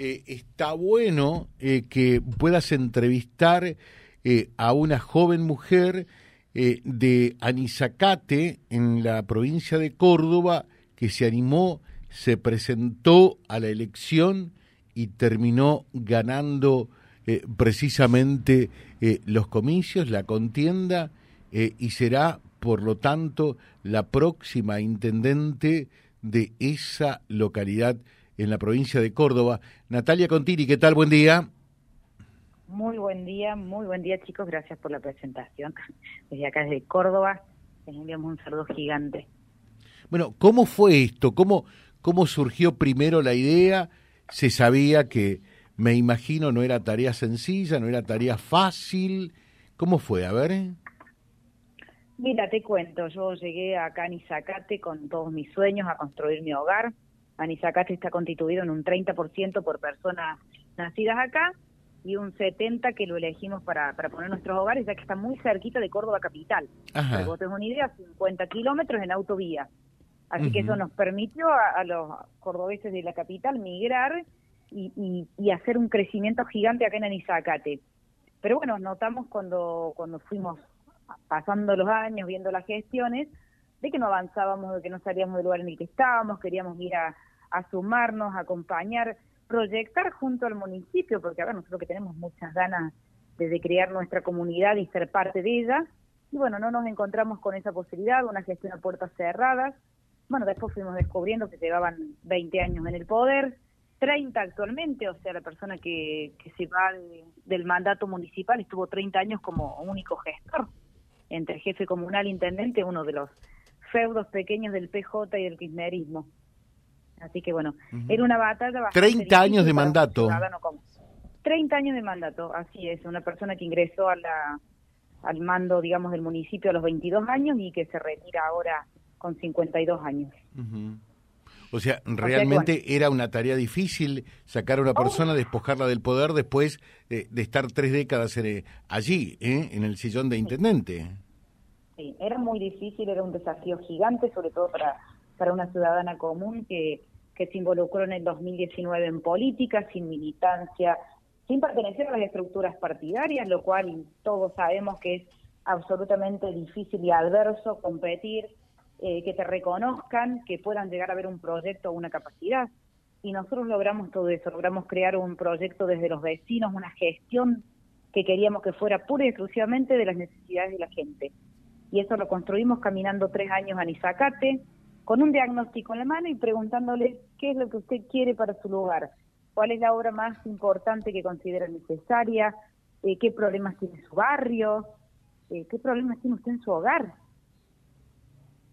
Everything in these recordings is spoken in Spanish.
eh, está bueno eh, que puedas entrevistar eh, a una joven mujer de Anizacate, en la provincia de Córdoba, que se animó, se presentó a la elección y terminó ganando precisamente los comicios, la contienda, y será, por lo tanto, la próxima intendente de esa localidad en la provincia de Córdoba. Natalia Contini, ¿qué tal? Buen día. Muy buen día, muy buen día chicos, gracias por la presentación. Desde acá, desde Córdoba, les enviamos un saludo gigante. Bueno, ¿cómo fue esto? ¿Cómo, ¿Cómo surgió primero la idea? Se sabía que, me imagino, no era tarea sencilla, no era tarea fácil. ¿Cómo fue? A ver. Mira, te cuento, yo llegué acá a Nizacate con todos mis sueños a construir mi hogar, Anizacate está constituido en un 30% por personas nacidas acá y un 70% que lo elegimos para, para poner nuestros hogares, ya que está muy cerquita de Córdoba capital. Para vos tenés una idea, 50 kilómetros en autovía. Así que eso nos permitió a, los cordobeses de la capital migrar y, y, hacer un crecimiento gigante acá en Anizacate. Pero bueno, notamos cuando, cuando fuimos pasando los años, viendo las gestiones, de que no avanzábamos, de que no salíamos del lugar en el que estábamos, queríamos ir a, a sumarnos, a acompañar, proyectar junto al municipio, porque ahora nosotros que tenemos muchas ganas de, crear nuestra comunidad y ser parte de ella, y bueno, no nos encontramos con esa posibilidad, una gestión a puertas cerradas, bueno, después fuimos descubriendo que llevaban 20 años en el poder, 30 actualmente, o sea, la persona que, que se va del mandato municipal estuvo 30 años como único gestor, entre jefe comunal e intendente, uno de los feudos pequeños del PJ y del kirchnerismo. Así que bueno, era una batalla bastante 30 años de mandato. 30 años de mandato, así es, una persona que ingresó a la, al mando, digamos, del municipio a los 22 años y que se retira ahora con 52 años. O sea, realmente era una tarea difícil sacar a una persona, despojarla del poder después de, estar tres décadas eh, allí, ¿eh? en el sillón de intendente. Sí, era muy difícil, era un desafío gigante, sobre todo para para una ciudadana común que, que se involucró en el 2019 en política, sin militancia, sin pertenecer a las estructuras partidarias, lo cual todos sabemos que es absolutamente difícil y adverso competir, eh, que te reconozcan, que puedan llegar a ver un proyecto o una capacidad. Y nosotros logramos todo eso, logramos crear un proyecto desde los vecinos, una gestión que queríamos que fuera pura y exclusivamente de las necesidades de la gente. Y eso lo construimos caminando tres años a Nizacate, con un diagnóstico en la mano y preguntándole qué es lo que usted quiere para su lugar, cuál es la obra más importante que considera necesaria, eh, qué problemas tiene su barrio, eh, qué problemas tiene usted en su hogar.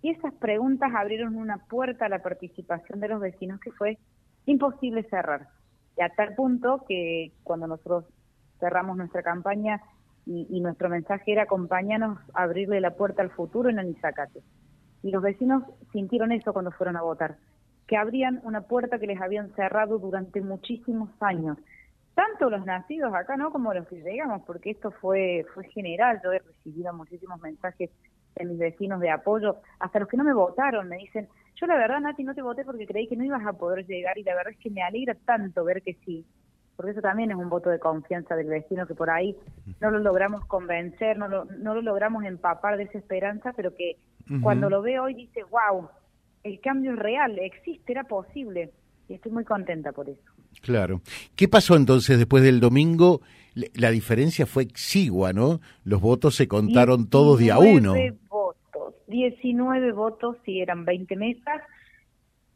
Y esas preguntas abrieron una puerta a la participación de los vecinos que fue imposible cerrar. Y a tal punto que cuando nosotros cerramos nuestra campaña y, y nuestro mensaje era acompáñanos a abrirle la puerta al futuro en Anizacate. Y los vecinos sintieron eso cuando fueron a votar, que abrían una puerta que les habían cerrado durante muchísimos años. Tanto los nacidos acá, ¿no? Como los que llegamos, porque esto fue, fue general. Yo he recibido muchísimos mensajes de mis vecinos de apoyo, hasta los que no me votaron, me dicen, yo la verdad, Nati, no te voté porque creí que no ibas a poder llegar y la verdad es que me alegra tanto ver que sí, porque eso también es un voto de confianza del vecino que por ahí no lo logramos convencer, no lo, no lo logramos empapar de esa esperanza, pero que cuando lo veo hoy dice, wow, el cambio es real, existe, era posible. Y estoy muy contenta por eso. Claro. ¿Qué pasó entonces después del domingo? La diferencia fue exigua, ¿no? Los votos se contaron todos de a uno. votos, 19 votos, si eran 20 mesas.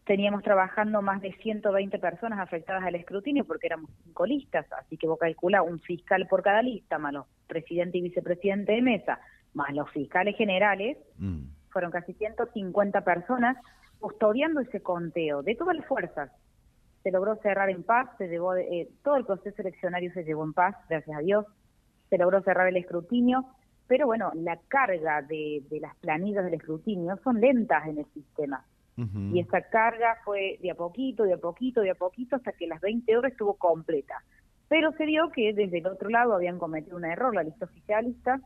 Teníamos trabajando más de 120 personas afectadas al escrutinio porque éramos cinco listas, así que vos calculás un fiscal por cada lista, más los presidente y vicepresidente de mesa, más los fiscales generales. Mm fueron casi 150 personas custodiando ese conteo de todas las fuerzas. Se logró cerrar en paz, se llevó eh, todo el proceso eleccionario se llevó en paz, gracias a Dios. Se logró cerrar el escrutinio, pero bueno, la carga de, las planillas del escrutinio son lentas en el sistema. Y esa carga fue de a poquito, de a poquito, de a poquito, hasta que las 20 horas estuvo completa. Pero se vio que desde el otro lado habían cometido un error, la lista oficialista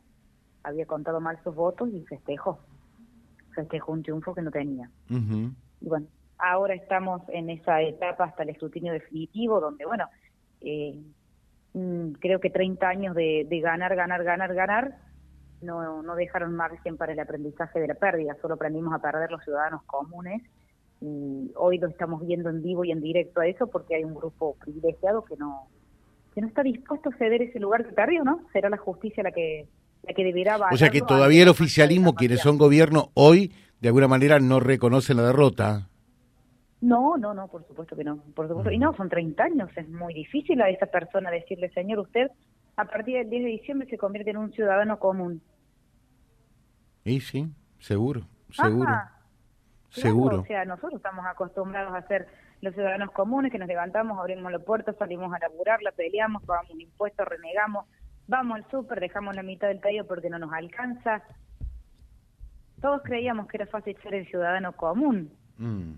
había contado mal sus votos y festejó festejó un triunfo que no tenía. Y bueno, Ahora estamos en esa etapa hasta el escrutinio definitivo, donde, bueno, eh, mm, creo que 30 años de, ganar, ganar, ganar, ganar, no, no dejaron margen para el aprendizaje de la pérdida, solo aprendimos a perder los ciudadanos comunes y hoy lo estamos viendo en vivo y en directo a eso porque hay un grupo privilegiado que no que no está dispuesto a ceder ese lugar que perdió, ¿no? Será la justicia la que la que deberá O sea que todavía el oficialismo, quienes son gobierno hoy, de alguna manera no reconocen la derrota. No, no, no, por supuesto que no. Por supuesto. Y no, son 30 años, es muy difícil a esa persona decirle, señor, usted a partir del 10 de diciembre se convierte en un ciudadano común. Y sí, seguro, seguro. seguro. O sea, nosotros estamos acostumbrados a ser los ciudadanos comunes que nos levantamos, abrimos la puerta, salimos a laburar, la peleamos, pagamos un impuesto, renegamos, vamos al súper, dejamos la mitad del tallo porque no nos alcanza. Todos creíamos que era fácil ser el ciudadano común. Mm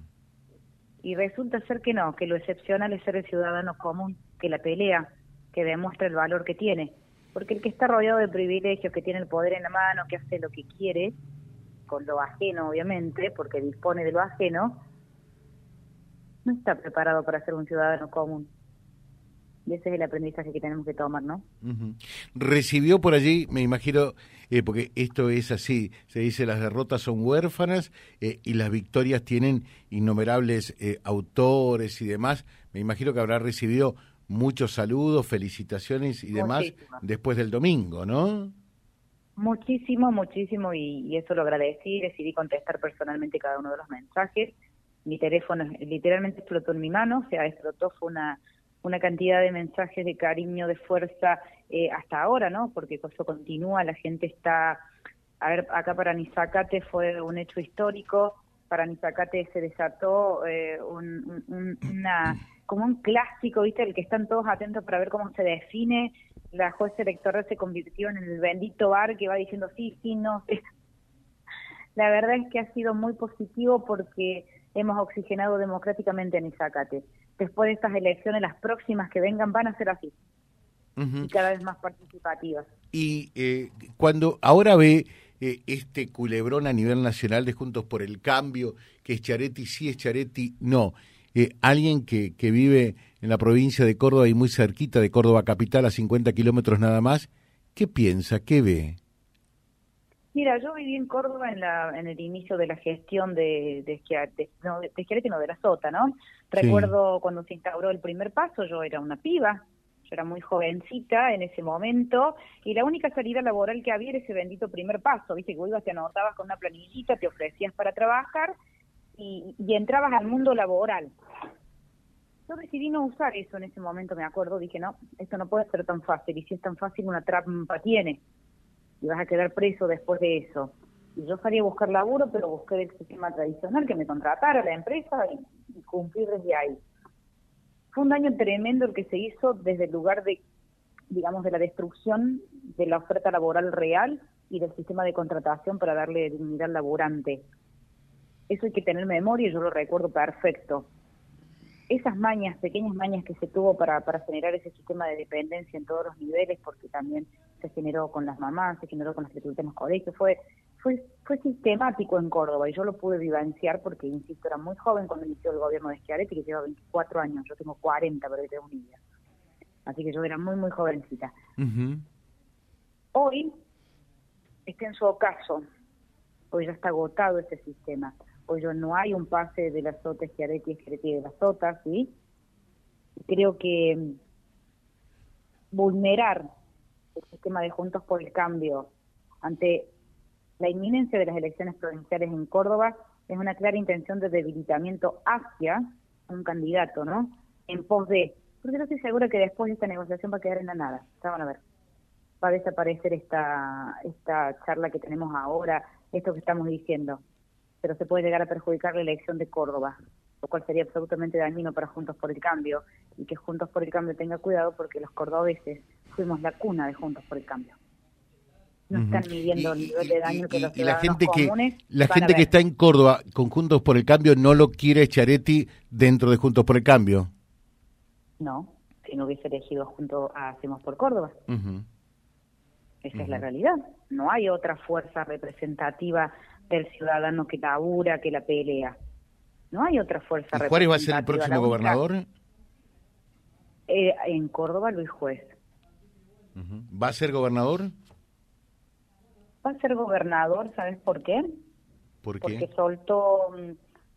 y resulta ser que no, que lo excepcional es ser el ciudadano común, que la pelea, que demuestra el valor que tiene. Porque el que está rodeado de privilegios, que tiene el poder en la mano, que hace lo que quiere, con lo ajeno obviamente, porque dispone de lo ajeno, no está preparado para ser un ciudadano común. Y ese es el aprendizaje que tenemos que tomar, ¿no? Recibió por allí, me imagino, eh, porque esto es así, se dice las derrotas son huérfanas eh, y las victorias tienen innumerables eh, autores y demás. Me imagino que habrá recibido muchos saludos, felicitaciones y demás después del domingo, ¿no? Muchísimo, muchísimo, y, y, eso lo agradecí, decidí contestar personalmente cada uno de los mensajes. Mi teléfono literalmente explotó en mi mano, o sea, explotó, fue una una cantidad de mensajes de cariño, de fuerza eh, hasta ahora, ¿no? Porque eso continúa, la gente está, a ver, acá para Nizacate fue un hecho histórico, para Nizacate se desató eh, un, una, como un clásico, ¿viste? El que están todos atentos para ver cómo se define. La jueza electoral se convirtió en el bendito bar que va diciendo sí, sí, no. La verdad es que ha sido muy positivo porque hemos oxigenado democráticamente a Nizacate después de estas elecciones, las próximas que vengan van a ser así. Y cada vez más participativas. Y eh, cuando ahora ve eh, este culebrón a nivel nacional de Juntos por el Cambio, que es Charetti, sí es Charetti, no. Eh, alguien que, que vive en la provincia de Córdoba y muy cerquita de Córdoba capital, a 50 kilómetros nada más, ¿qué piensa? ¿Qué ve? Mira, yo viví en Córdoba en, la, en el inicio de la gestión de, de, no, de Schiaretti, no, de la Sota, ¿no? Recuerdo cuando se instauró el primer paso, yo era una piba, yo era muy jovencita en ese momento, y la única salida laboral que había era ese bendito primer paso, viste, que vos ibas, te anotabas con una planillita, te ofrecías para trabajar, y, y entrabas al mundo laboral. Yo decidí no usar eso en ese momento, me acuerdo, dije, no, esto no puede ser tan fácil, y si es tan fácil, una trampa tiene y vas a quedar preso después de eso. Y yo salí a buscar laburo, pero busqué el sistema tradicional, que me contratara la empresa y, cumplir desde ahí. Fue un daño tremendo el que se hizo desde el lugar de, digamos, de la destrucción de la oferta laboral real y del sistema de contratación para darle dignidad al laborante. Eso hay que tener memoria y yo lo recuerdo perfecto esas mañas, pequeñas mañas que se tuvo para, para generar ese sistema de dependencia en todos los niveles, porque también se generó con las mamás, se generó con las que en los colegios, fue, fue, fue sistemático en Córdoba y yo lo pude vivenciar porque, insisto, era muy joven cuando inició el gobierno de Schiaretti, que lleva 24 años, yo tengo 40, pero tengo un niño. Así que yo era muy, muy jovencita. Hoy está en su ocaso, hoy ya está agotado ese sistema hoy no hay un pase de las SOTA Schiaretti Schiaretti de las SOTA, ¿sí? Creo que mm, vulnerar el sistema de Juntos por el Cambio ante la inminencia de las elecciones provinciales en Córdoba es una clara intención de debilitamiento hacia un candidato, ¿no? En pos de, porque yo estoy segura que después de esta negociación va a quedar en la nada, ya van a ver. Va a desaparecer esta, esta charla que tenemos ahora, esto que estamos diciendo pero se puede llegar a perjudicar la elección de Córdoba, lo cual sería absolutamente dañino para Juntos por el Cambio y que Juntos por el Cambio tenga cuidado porque los cordobeses fuimos la cuna de Juntos por el Cambio. No están midiendo el nivel de daño que los y la gente que la gente que está en Córdoba con Juntos por el Cambio no lo quiere Charetti dentro de Juntos por el Cambio. No, si no hubiese elegido junto a Hacemos por Córdoba. Esa es la realidad. No hay otra fuerza representativa del ciudadano que labura, que la pelea. No hay otra fuerza ¿Y Juárez va a ser el próximo gobernador? Eh, en Córdoba, Luis Juez. ¿Va a ser gobernador? Va a ser gobernador, ¿sabes por qué? ¿Por qué? Porque soltó,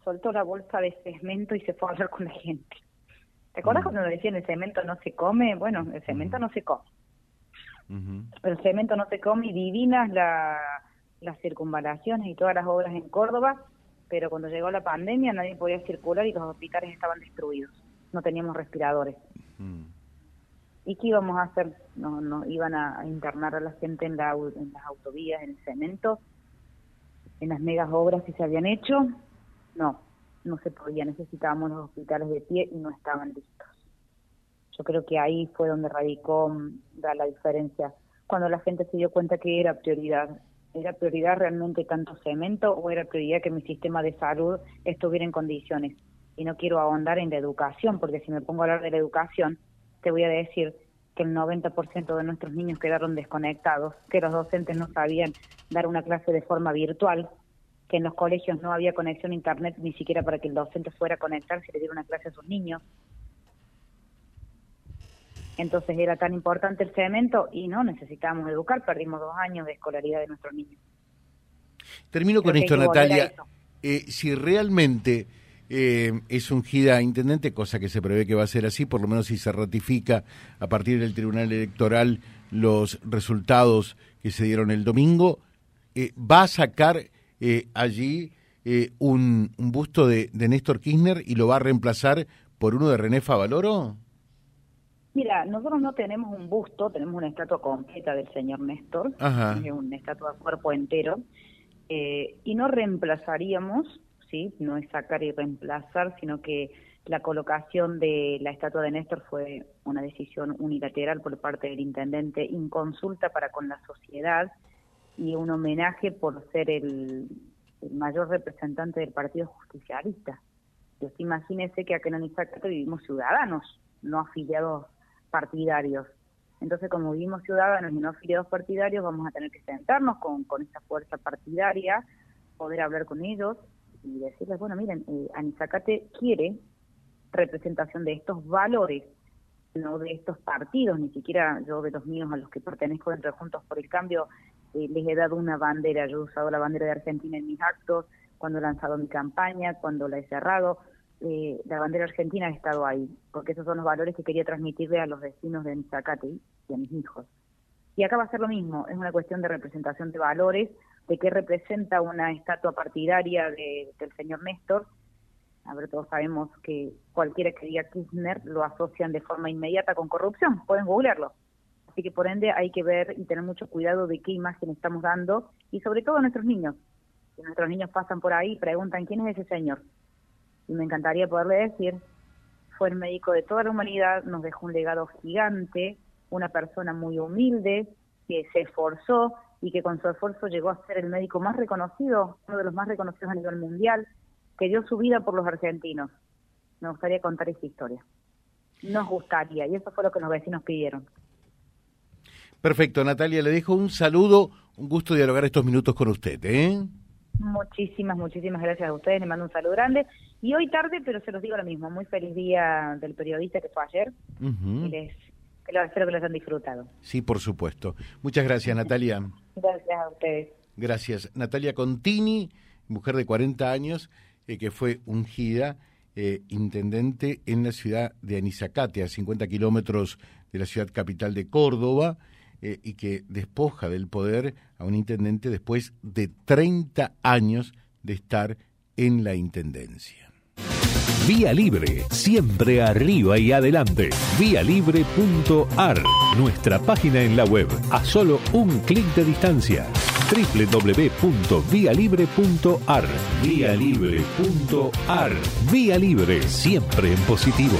soltó la bolsa de cemento y se fue a hablar con la gente. ¿Te acuerdas cuando decían el cemento no se come? Bueno, el cemento no se come. El cemento no se come y divinas las circunvalaciones y todas las obras en Córdoba, pero cuando llegó la pandemia nadie podía circular y los hospitales estaban destruidos. No teníamos respiradores. ¿Y qué íbamos a hacer? No, no iban a, internar a la gente en, la, en las autovías, en el cemento, en las megas obras que se habían hecho. No, no se podía. Necesitábamos los hospitales de pie y no estaban listos. Yo creo que ahí fue donde radicó mm, la diferencia. Cuando la gente se dio cuenta que era prioridad. ¿Era prioridad realmente tanto cemento o era prioridad que mi sistema de salud estuviera en condiciones? Y no quiero ahondar en la educación, porque si me pongo a hablar de la educación, te voy a decir que el 90% de nuestros niños quedaron desconectados, que los docentes no sabían dar una clase de forma virtual, que en los colegios no había conexión a internet ni siquiera para que el docente fuera a conectarse y le diera una clase a sus niños. Entonces era tan importante el cemento y no necesitábamos educar, perdimos dos años de escolaridad de nuestros niños. Termino con esto, Natalia. Eh, si realmente eh, es ungida intendente, cosa que se prevé que va a ser así, por lo menos si se ratifica a partir del Tribunal Electoral los resultados que se dieron el domingo, eh, va a sacar eh, allí un, busto de, Néstor Kirchner y lo va a reemplazar por uno de René Favaloro? Mira, nosotros no tenemos un busto, tenemos una estatua completa del señor Néstor, una estatua de cuerpo entero, y no reemplazaríamos ¿sí? No es sacar y reemplazar, sino que la colocación de la estatua de Néstor fue una decisión unilateral por parte del intendente, inconsulta para con la sociedad y un homenaje por ser el, mayor representante del Partido Justicialista. Entonces, imagínese que acá en Anizacate vivimos ciudadanos, no afiliados partidarios. Entonces, como vivimos ciudadanos y no afiliados partidarios, vamos a tener que sentarnos con, con esa fuerza partidaria, poder hablar con ellos, y decirles, bueno, miren, eh, Anizacate quiere representación de estos valores, no de estos partidos, ni siquiera yo de los míos a los que pertenezco dentro de Juntos por el Cambio, eh, les he dado una bandera, yo he usado la bandera de Argentina en mis actos, cuando he lanzado mi campaña, cuando la he cerrado, eh, la bandera argentina ha estado ahí, porque esos son los valores que quería transmitirle a los vecinos de Anizacate y a mis hijos. Y acá va a ser lo mismo, es una cuestión de representación de valores, de qué representa una estatua partidaria del señor Néstor. A ver, todos sabemos que cualquiera que diga Kirchner lo asocian de forma inmediata con corrupción, pueden googlearlo. Así que por ende hay que ver y tener mucho cuidado de qué imagen estamos dando y sobre todo a nuestros niños. Si nuestros niños pasan por ahí y preguntan quién es ese señor. Y me encantaría poderle decir, fue el médico de toda la humanidad, nos dejó un legado gigante, una persona muy humilde, que se esforzó, y que con su esfuerzo llegó a ser el médico más reconocido, uno de los más reconocidos a nivel mundial, que dio su vida por los argentinos. Me gustaría contar esa historia. Nos gustaría, y eso fue lo que los vecinos pidieron. Perfecto, Natalia, le dejo un saludo, un gusto dialogar estos minutos con usted. ¿eh? Muchísimas, muchísimas gracias a ustedes, le mando un saludo grande. Y hoy tarde, pero se los digo lo mismo, muy feliz día del periodista que fue ayer. y les espero que lo hayan disfrutado. Sí, por supuesto. Muchas gracias, Natalia. gracias a ustedes. Gracias. Natalia Contini, mujer de 40 años, eh, que fue ungida eh, intendente en la ciudad de Anizacate, a 50 kilómetros de la ciudad capital de Córdoba, eh, y que despoja del poder a un intendente después de 30 años de estar en la intendencia. Vía Libre, siempre arriba y adelante. Vialibre.ar, nuestra página en la web, a solo un clic de distancia. www.vialibre.ar Vía Libre.ar Vía Libre, siempre en positivo.